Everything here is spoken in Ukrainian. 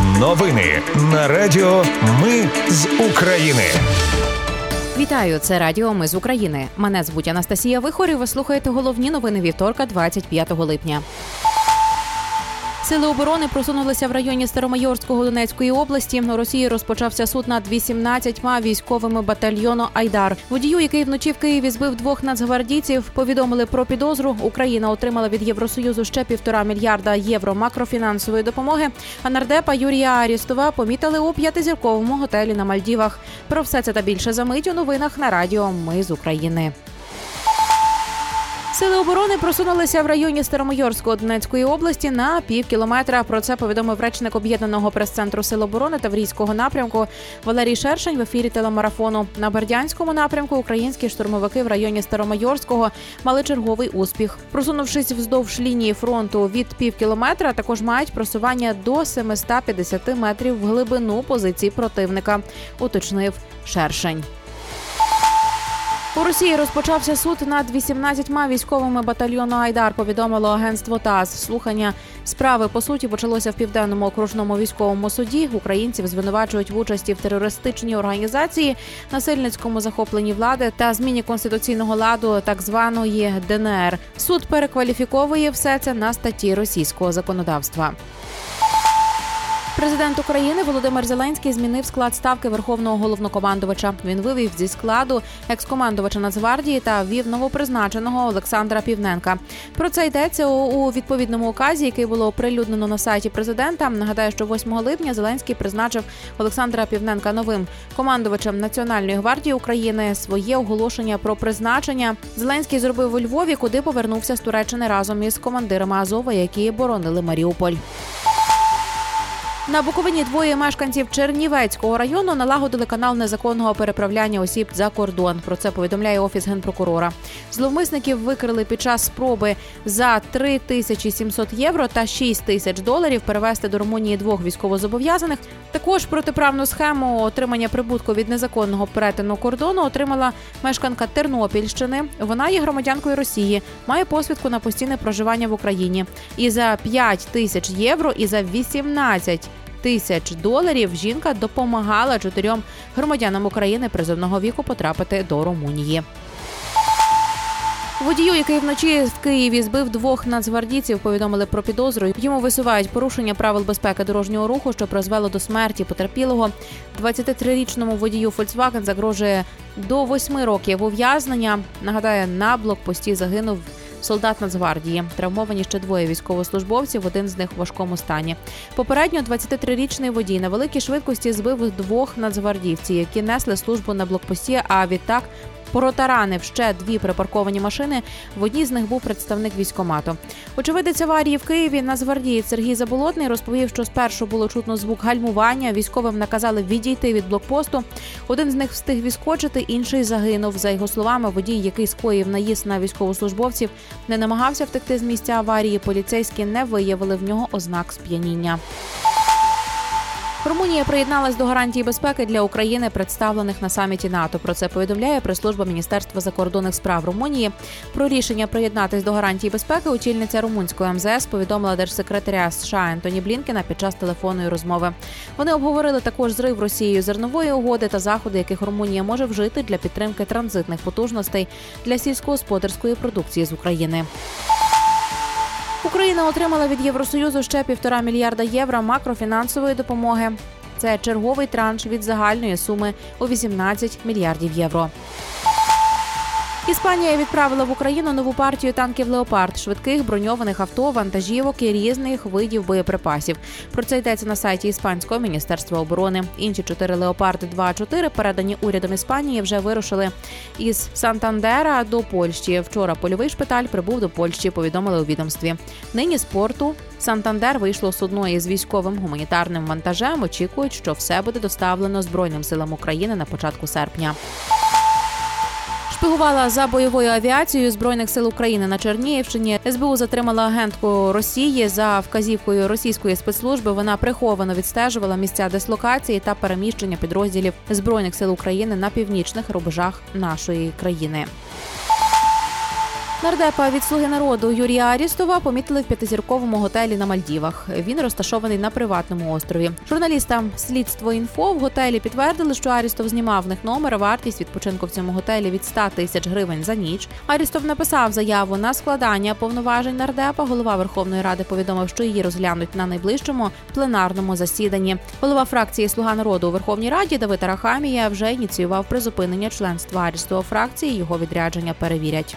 Новини на Радіо Ми з України. Вітаю, це Радіо Ми з України. Мене звуть Анастасія Вихор і Ви слухаєте головні новини вівторка, 25 липня. Сили оборони просунулися в районі Старомайорського Донецької області. У Росії розпочався суд над 18 військовими батальйону Айдар. Водію, який вночі в Києві збив двох нацгвардійців, повідомили про підозру. Україна отримала від Євросоюзу ще півтора мільярда євро макрофінансової допомоги. А нардепа Юрія Арістова помітили у п'ятизірковому готелі на Мальдівах. Про все це та більше за мить у новинах на радіо. Ми з України. Сили оборони просунулися в районі Старомайорського Донецької області на пів кілометра. Про це повідомив речник об'єднаного прес-центру Сил оборони Таврійського напрямку Валерій Шершень в ефірі телемарафону. На Бердянському напрямку українські штурмовики в районі Старомайорського мали черговий успіх. Просунувшись вздовж лінії фронту від пів кілометра, також мають просування до 750 метрів в глибину позицій противника. Уточнив Шершень. У Росії розпочався суд над 18 військовими батальйону Айдар. Повідомило агентство ТАСС. Слухання справи по суті почалося в південному окружному військовому суді. Українців звинувачують в участі в терористичній організації, насильницькому захопленні влади та зміні конституційного ладу так званої ДНР. Суд перекваліфіковує все це на статті російського законодавства. Президент України Володимир Зеленський змінив склад ставки верховного головнокомандувача. Він вивів зі складу екскомандувача Нацгвардії та ввів новопризначеного Олександра Півненка. Про це йдеться у відповідному указі, який було оприлюднено на сайті президента. Нагадаю, що 8 липня Зеленський призначив Олександра Півненка новим командувачем Національної гвардії України. Своє оголошення про призначення Зеленський зробив у Львові, куди повернувся з Туреччини разом із командирами Азова, які боронили Маріуполь. На Буковині двоє мешканців Чернівецького району налагодили канал незаконного переправляння осіб за кордон. Про це повідомляє офіс генпрокурора. Зловмисників викрили під час спроби за 3700 євро та 6 тисяч доларів перевести до Румунії двох військовозобов'язаних. Також протиправну схему отримання прибутку від незаконного перетину кордону отримала мешканка Тернопільщини. Вона є громадянкою Росії, має посвідку на постійне проживання в Україні. І за 5 тисяч євро, і за 18 тисяч доларів жінка допомагала чотирьом громадянам України призовного віку потрапити до Румунії. Водію, який вночі в Києві збив двох нацгвардійців, повідомили про підозру. Йому висувають порушення правил безпеки дорожнього руху, що призвело до смерті потерпілого. 23-річному водію Фольксваген загрожує до 8 років ув'язнення. Нагадаю, на блокпості загинув солдат Нацгвардії. Травмовані ще двоє військовослужбовців. Один з них в важкому стані. Попередньо 23-річний водій на великій швидкості збив двох нацгвардійців, які несли службу на блокпості. А відтак Протаранив ще дві припарковані машини. В одній з них був представник військомату. Очевидець аварії в Києві Нацгвардієць Сергій Заболотний розповів, що спершу було чутно звук гальмування. Військовим наказали відійти від блокпосту. Один з них встиг відскочити, інший загинув. За його словами, водій, який скоїв наїзд на військовослужбовців, не намагався втекти з місця аварії. Поліцейські не виявили в нього ознак сп'яніння. Румунія приєдналась до гарантії безпеки для України, представлених на саміті НАТО. Про це повідомляє прес-служба Міністерства закордонних справ Румунії. Про рішення приєднатись до гарантії безпеки очільниця румунської МЗС повідомила держсекретаря США Ентоні Блінкена під час телефонної розмови. Вони обговорили також зрив Росією зернової угоди та заходи, яких Румунія може вжити для підтримки транзитних потужностей для сільськогосподарської продукції з України. Україна отримала від Євросоюзу ще півтора мільярда євро макрофінансової допомоги. Це черговий транш від загальної суми у 18 мільярдів євро. Іспанія відправила в Україну нову партію танків Леопард, швидких броньованих авто, вантажівок і різних видів боєприпасів. Про це йдеться на сайті іспанського міністерства оборони. Інші чотири леопарди 2А4 передані урядом Іспанії вже вирушили із Сантандера до Польщі. Вчора польовий шпиталь прибув до Польщі. Повідомили у відомстві. Нині з порту Сантандер вийшло судною з військовим гуманітарним вантажем. Очікують, що все буде доставлено Збройним силам України на початку серпня. Шпигувала за бойовою авіацією збройних сил України на Чернігівщині. СБУ затримала агентку Росії за вказівкою російської спецслужби. Вона приховано відстежувала місця дислокації та переміщення підрозділів збройних сил України на північних рубежах нашої країни. Нардепа від слуги народу Юрія Арістова помітили в п'ятизірковому готелі на Мальдівах. Він розташований на приватному острові. Журналістам слідство інфо в готелі підтвердили, що Арістов знімав в них номер. Вартість відпочинку в цьому готелі від 100 тисяч гривень за ніч. Арістов написав заяву на складання повноважень нардепа. Голова Верховної Ради повідомив, що її розглянуть на найближчому пленарному засіданні. Голова фракції Слуга народу у Верховній Раді Давид Арахамія вже ініціював призупинення членства Арістова фракції. Його відрядження перевірять.